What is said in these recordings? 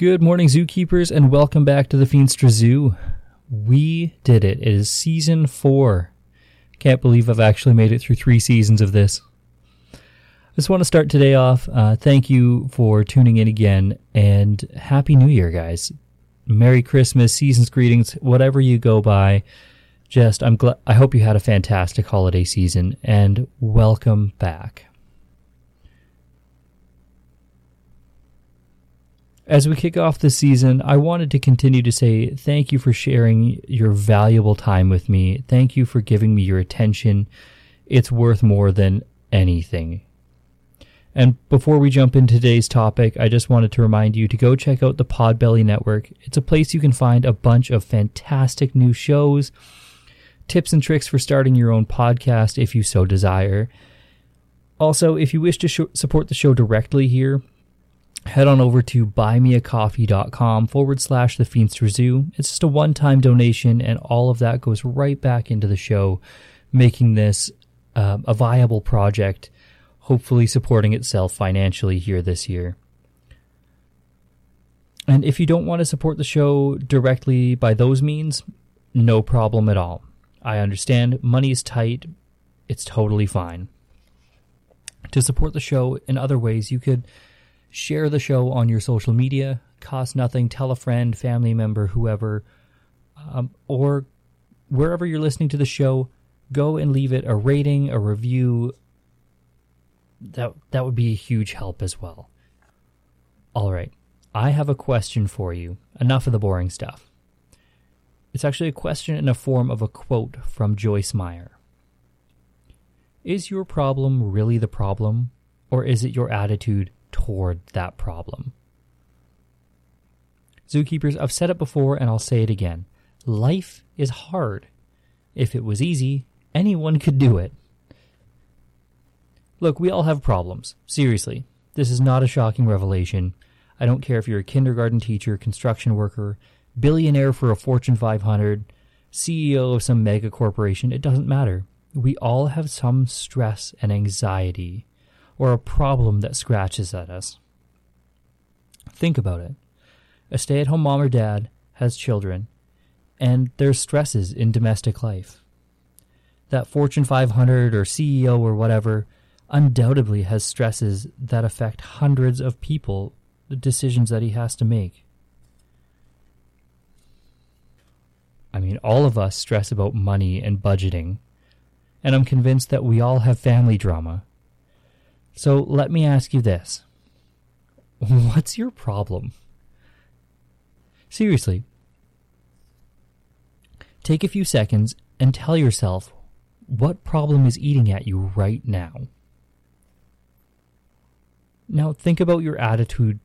Good morning, zookeepers, and welcome back to the Feenstra Zoo. We did it. It is season four. Can't believe I've actually made it through three seasons of this. I just want to start today off. Uh, thank you for tuning in again, and Happy New Year, guys. Merry Christmas, season's greetings, whatever you go by. Just, I'm glad. I hope you had a fantastic holiday season, and welcome back. As we kick off the season, I wanted to continue to say thank you for sharing your valuable time with me. Thank you for giving me your attention. It's worth more than anything. And before we jump into today's topic, I just wanted to remind you to go check out the Podbelly Network. It's a place you can find a bunch of fantastic new shows, tips and tricks for starting your own podcast if you so desire. Also, if you wish to sh- support the show directly here, head on over to buymeacoffee.com forward slash the Feenstra Zoo. It's just a one time donation, and all of that goes right back into the show, making this uh, a viable project, hopefully supporting itself financially here this year. And if you don't want to support the show directly by those means, no problem at all. I understand money is tight, it's totally fine. To support the show in other ways, you could share the show on your social media, cost nothing, tell a friend, family member, whoever, um, or wherever you're listening to the show, go and leave it a rating, a review. That that would be a huge help as well. All right. I have a question for you. Enough of the boring stuff. It's actually a question in a form of a quote from Joyce Meyer. Is your problem really the problem, or is it your attitude toward that problem. Zookeepers, I've said it before and I'll say it again. Life is hard. If it was easy, anyone could do it. Look, we all have problems. Seriously. This is not a shocking revelation. I don't care if you're a kindergarten teacher, construction worker, billionaire for a Fortune 500, CEO of some mega corporation, it doesn't matter. We all have some stress and anxiety or a problem that scratches at us. Think about it. A stay at home mom or dad has children, and there's stresses in domestic life. That Fortune 500 or CEO or whatever undoubtedly has stresses that affect hundreds of people, the decisions that he has to make. I mean, all of us stress about money and budgeting, and I'm convinced that we all have family drama so let me ask you this What's your problem? Seriously. Take a few seconds and tell yourself what problem is eating at you right now. Now think about your attitude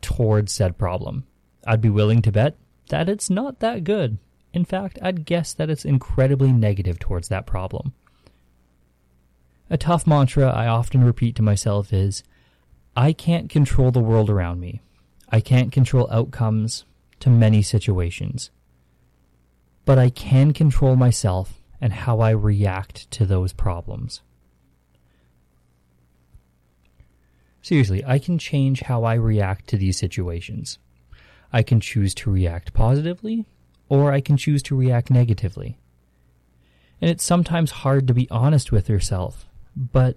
towards said problem. I'd be willing to bet that it's not that good. In fact, I'd guess that it's incredibly negative towards that problem. A tough mantra I often repeat to myself is I can't control the world around me. I can't control outcomes to many situations. But I can control myself and how I react to those problems. Seriously, I can change how I react to these situations. I can choose to react positively, or I can choose to react negatively. And it's sometimes hard to be honest with yourself but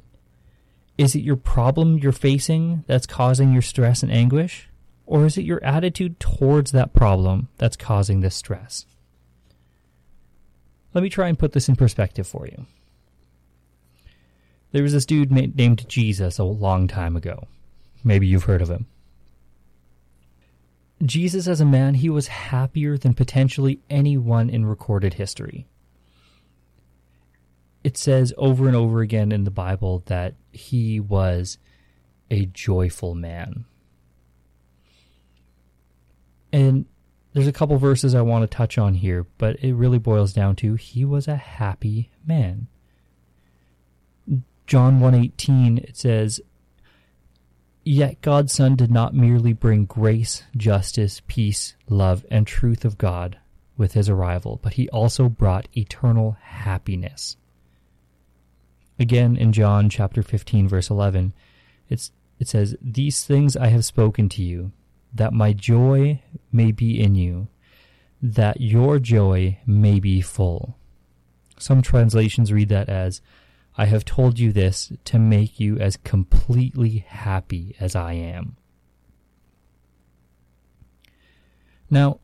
is it your problem you're facing that's causing your stress and anguish? Or is it your attitude towards that problem that's causing this stress? Let me try and put this in perspective for you. There was this dude named Jesus a long time ago. Maybe you've heard of him. Jesus, as a man, he was happier than potentially anyone in recorded history it says over and over again in the Bible that he was a joyful man. And there's a couple verses I want to touch on here, but it really boils down to he was a happy man. John 1:18 it says Yet God's Son did not merely bring grace, justice, peace, love, and truth of God with his arrival, but he also brought eternal happiness. Again in John chapter 15 verse 11, it's it says, "These things I have spoken to you, that my joy may be in you, that your joy may be full." Some translations read that as, "I have told you this to make you as completely happy as I am." Now,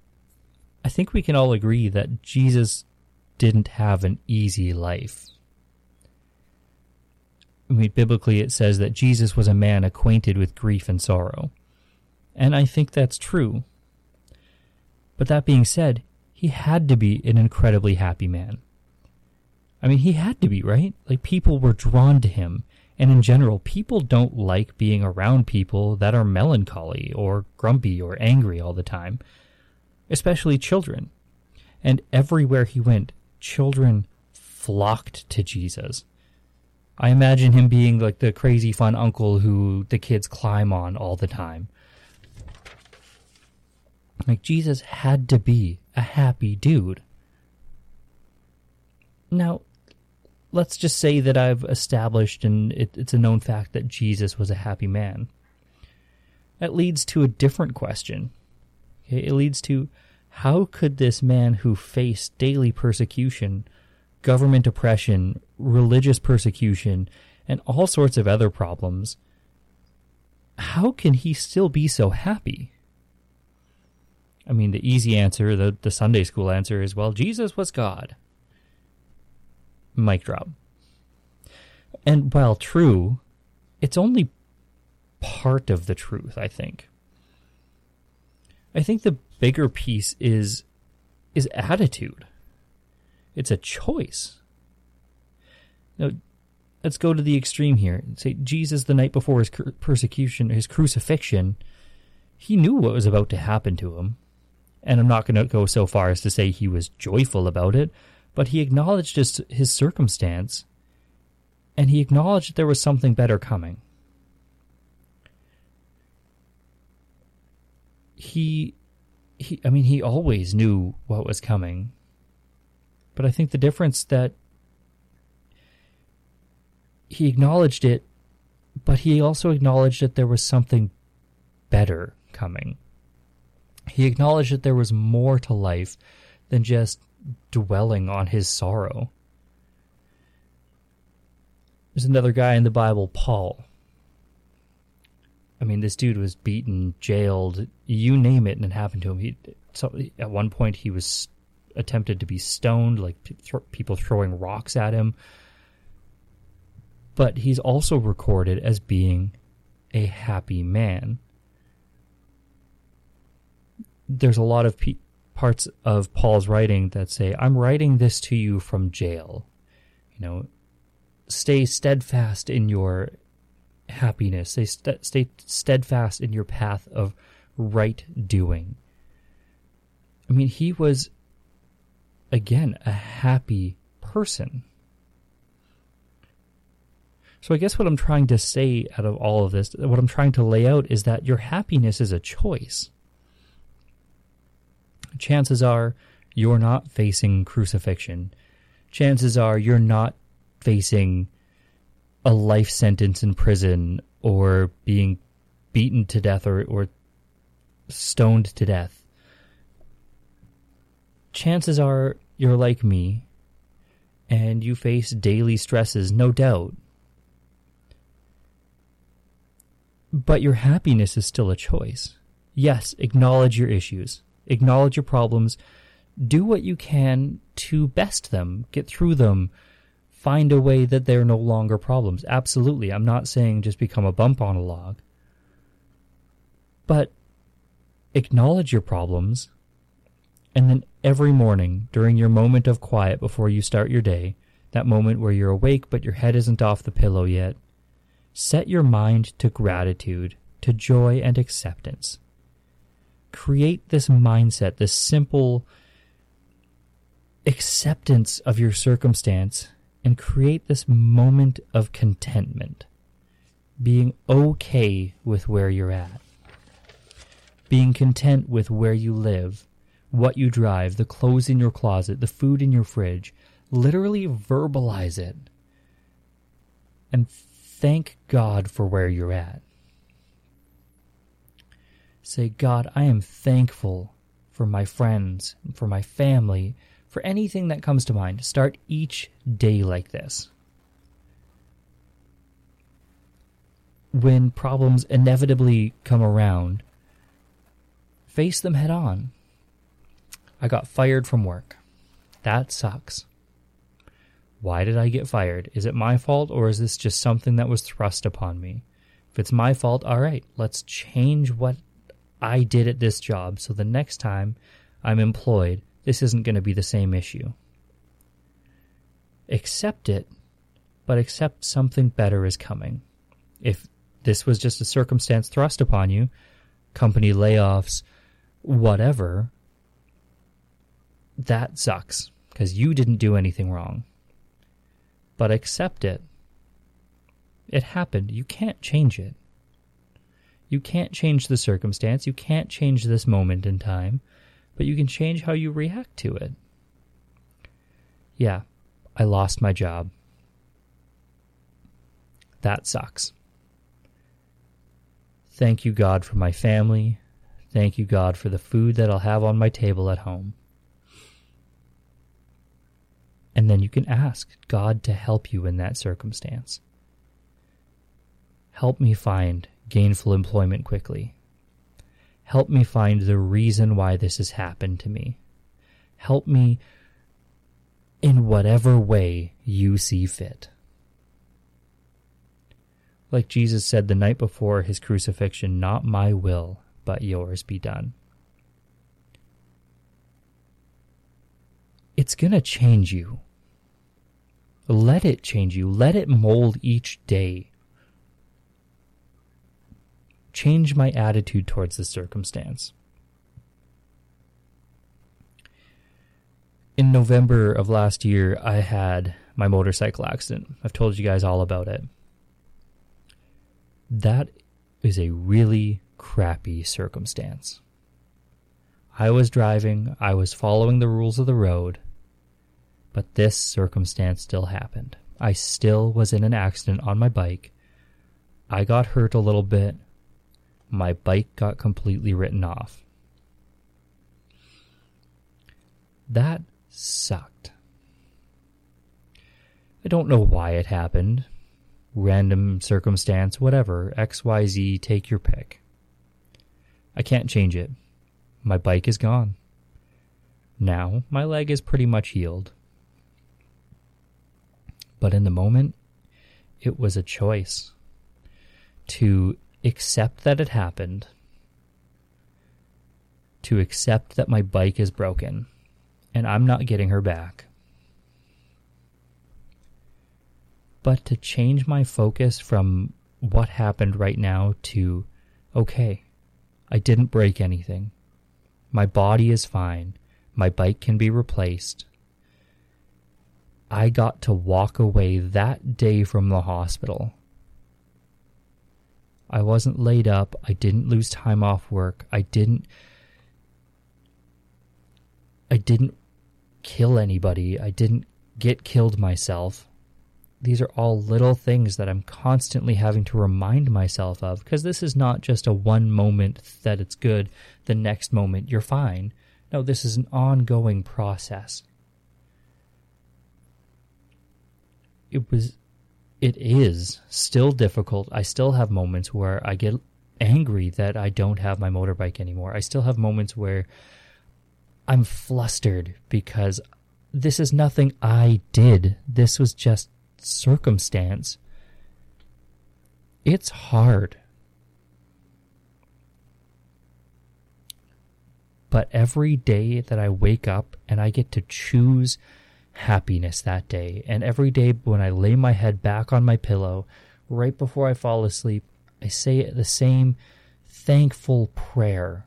I think we can all agree that Jesus didn't have an easy life. I mean, biblically, it says that Jesus was a man acquainted with grief and sorrow. And I think that's true. But that being said, he had to be an incredibly happy man. I mean, he had to be, right? Like, people were drawn to him. And in general, people don't like being around people that are melancholy or grumpy or angry all the time, especially children. And everywhere he went, children flocked to Jesus. I imagine him being like the crazy fun uncle who the kids climb on all the time. Like Jesus had to be a happy dude. Now, let's just say that I've established and it, it's a known fact that Jesus was a happy man. That leads to a different question. Okay, it leads to how could this man who faced daily persecution government oppression, religious persecution, and all sorts of other problems, how can he still be so happy? I mean, the easy answer, the, the Sunday school answer is well, Jesus was God. Mic drop. And while true, it's only part of the truth, I think. I think the bigger piece is is attitude. It's a choice. Now, let's go to the extreme here. Say Jesus, the night before his persecution, his crucifixion, he knew what was about to happen to him. And I'm not going to go so far as to say he was joyful about it, but he acknowledged his, his circumstance and he acknowledged that there was something better coming. He, he, I mean, he always knew what was coming. But I think the difference that he acknowledged it, but he also acknowledged that there was something better coming. He acknowledged that there was more to life than just dwelling on his sorrow. There's another guy in the Bible, Paul. I mean, this dude was beaten, jailed, you name it, and it happened to him. He, so at one point, he was attempted to be stoned, like people throwing rocks at him. But he's also recorded as being a happy man. There's a lot of pe- parts of Paul's writing that say, I'm writing this to you from jail. You know, stay steadfast in your happiness, stay, st- stay steadfast in your path of right doing. I mean, he was again, a happy person. So I guess what I'm trying to say out of all of this, what I'm trying to lay out is that your happiness is a choice. Chances are you're not facing crucifixion. Chances are you're not facing a life sentence in prison or being beaten to death or, or stoned to death. Chances are you're like me and you face daily stresses, no doubt. But your happiness is still a choice. Yes, acknowledge your issues, acknowledge your problems, do what you can to best them, get through them, find a way that they're no longer problems. Absolutely. I'm not saying just become a bump on a log. But acknowledge your problems and then every morning, during your moment of quiet before you start your day, that moment where you're awake but your head isn't off the pillow yet, set your mind to gratitude, to joy and acceptance. create this mindset, this simple acceptance of your circumstance, and create this moment of contentment. Being okay with where you're at. Being content with where you live, what you drive, the clothes in your closet, the food in your fridge. Literally verbalize it. And thank God for where you're at. Say, God, I am thankful for my friends, for my family, for anything that comes to mind. Start each day like this. When problems inevitably come around, face them head on. I got fired from work. That sucks. Why did I get fired? Is it my fault or is this just something that was thrust upon me? If it's my fault, all right, let's change what I did at this job so the next time I'm employed, this isn't going to be the same issue. Accept it, but accept something better is coming. If this was just a circumstance thrust upon you, company layoffs, whatever, that sucks because you didn't do anything wrong. But accept it. It happened. You can't change it. You can't change the circumstance. You can't change this moment in time, but you can change how you react to it. Yeah, I lost my job. That sucks. Thank you, God, for my family. Thank you, God, for the food that I'll have on my table at home. And then you can ask God to help you in that circumstance. Help me find gainful employment quickly. Help me find the reason why this has happened to me. Help me in whatever way you see fit. Like Jesus said the night before his crucifixion, not my will, but yours be done. It's going to change you. Let it change you. Let it mold each day change my attitude towards the circumstance. In November of last year, I had my motorcycle accident. I've told you guys all about it. That is a really crappy circumstance. I was driving, I was following the rules of the road, but this circumstance still happened. I still was in an accident on my bike. I got hurt a little bit, my bike got completely written off. That sucked. I don't know why it happened. Random circumstance, whatever. XYZ, take your pick. I can't change it. My bike is gone. Now, my leg is pretty much healed. But in the moment, it was a choice to accept that it happened, to accept that my bike is broken and I'm not getting her back. But to change my focus from what happened right now to, okay, I didn't break anything. My body is fine. My bike can be replaced. I got to walk away that day from the hospital I wasn't laid up. I didn't lose time off work. I didn't I didn't kill anybody. I didn't get killed myself. These are all little things that I'm constantly having to remind myself of because this is not just a one moment that it's good, the next moment you're fine. No, this is an ongoing process. It was it is still difficult. I still have moments where I get angry that I don't have my motorbike anymore. I still have moments where I'm flustered because this is nothing I did. This was just circumstance. It's hard. But every day that I wake up and I get to choose happiness that day. And every day when I lay my head back on my pillow, right before I fall asleep, I say the same thankful prayer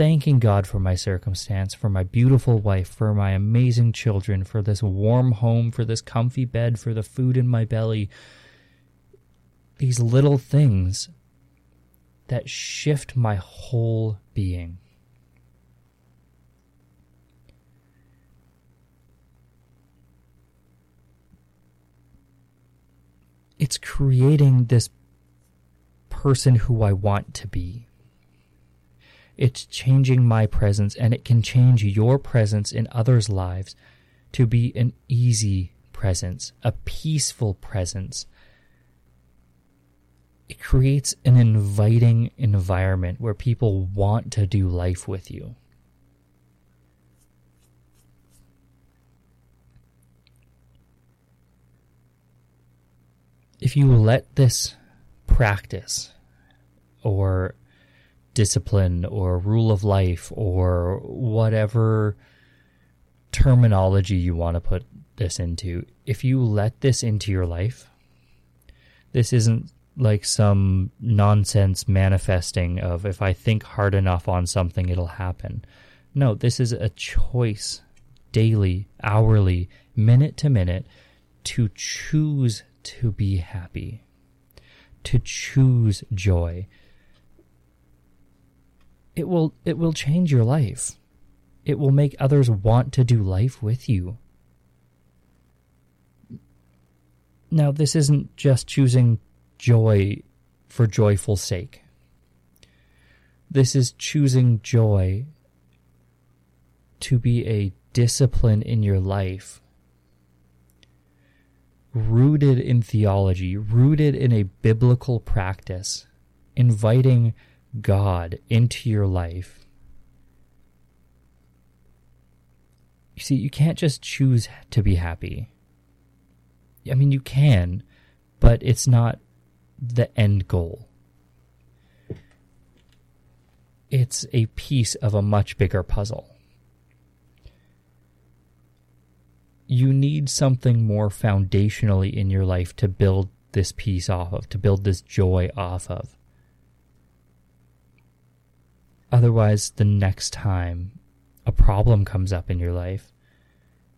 thanking God for my circumstance, for my beautiful wife, for my amazing children, for this warm home, for this comfy bed, for the food in my belly. These little things that shift my whole being. It's creating this person who I want to be. It's changing my presence, and it can change your presence in others' lives to be an easy presence, a peaceful presence. It creates an inviting environment where people want to do life with you. If you let this practice or discipline or rule of life or whatever terminology you want to put this into, if you let this into your life, this isn't like some nonsense manifesting of if I think hard enough on something, it'll happen. No, this is a choice daily, hourly, minute to minute to choose to be happy, to choose joy. It will it will change your life. It will make others want to do life with you. Now, this isn't just choosing joy for joyful sake. This is choosing joy to be a discipline in your life rooted in theology, rooted in a biblical practice, inviting God into your life. You see, you can't just choose to be happy. I mean, you can, but it's not the end goal. It's a piece of a much bigger puzzle. you need something more foundationally in your life to build this piece off of, to build this joy off of. Otherwise, the next time a problem comes up in your life,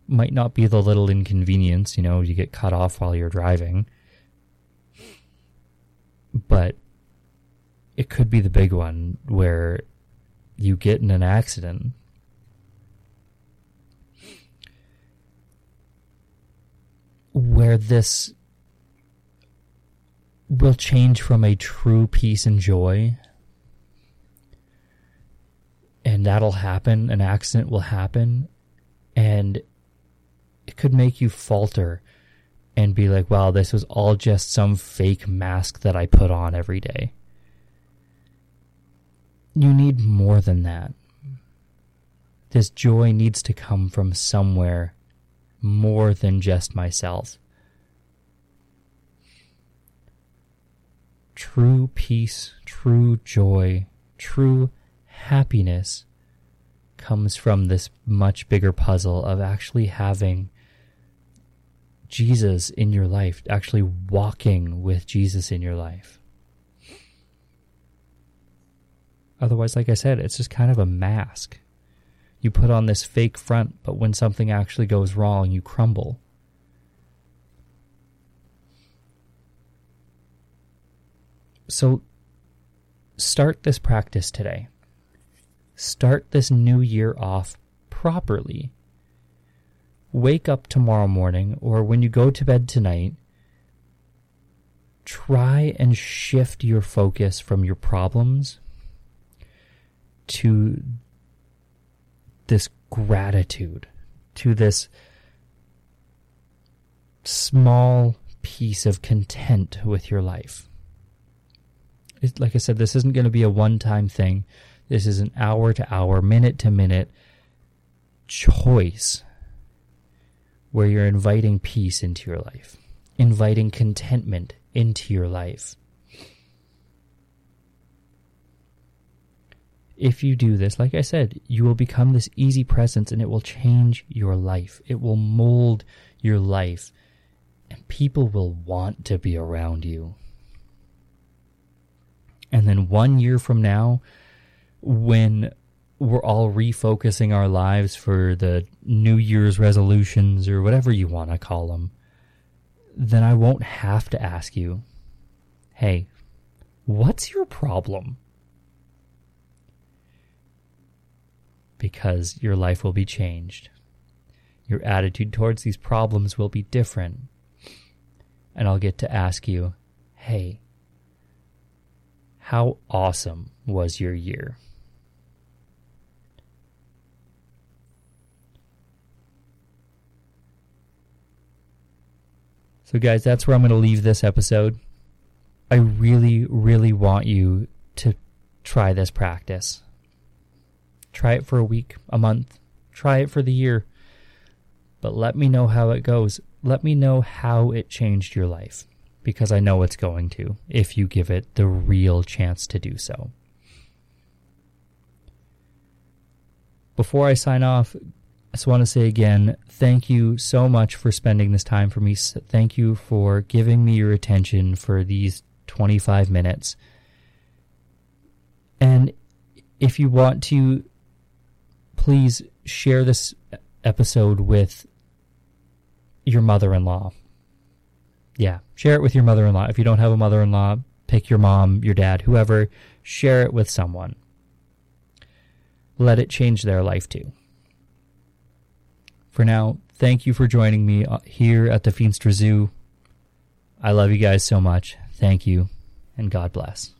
might not be the little inconvenience, you know, you get cut off while you're driving, but it could be the big one where you get in an accident. Where this will change from a true peace and joy and that'll happen an accident will happen and it could make you falter and be like wow this was all just some fake mask that i put on every day you need more than that this joy needs to come from somewhere more than just myself. True peace, true joy, true happiness comes from this much bigger puzzle of actually having Jesus in your life, actually walking with Jesus in your life. Otherwise, like I said, it's just kind of a mask. You put on this fake front, but when something actually goes wrong, you crumble. So start this practice today. Start this new year off properly. Wake up tomorrow morning or when you go to bed tonight. Try and shift your focus from your problems to this gratitude, to this small piece of content with your life. It, like I said, this isn't going to be a one time thing. This is an hour to hour, minute to minute choice where you're inviting peace into your life, inviting contentment into your life. If you do this, like I said, you will become this easy presence and it will change your life. It will mold your life and people will want to be around you. And then one year from now, when we're all refocusing our lives for the New Year's resolutions or whatever you want to call them, then I won't have to ask you, hey, what's your problem? Because your life will be changed. Your attitude towards these problems will be different. And I'll get to ask you, hey, how awesome was your year? So, guys, that's where I'm going to leave this episode. I really, really want you to try this practice. Try it for a week, a month, try it for the year. But let me know how it goes. Let me know how it changed your life because I know it's going to if you give it the real chance to do so. Before I sign off, I just want to say again, thank you so much for spending this time for me. Thank you for giving me your attention for these 25 minutes. And if you want to, please share this episode with your mother in law. Yeah, share it with your mother in law. If you don't have a mother in law, pick your mom, your dad, whoever, share it with someone. Let it change their life too. For now, thank you for joining me uh, here at the Feenstra Zoo. I love you guys so much. Thank you, and God bless.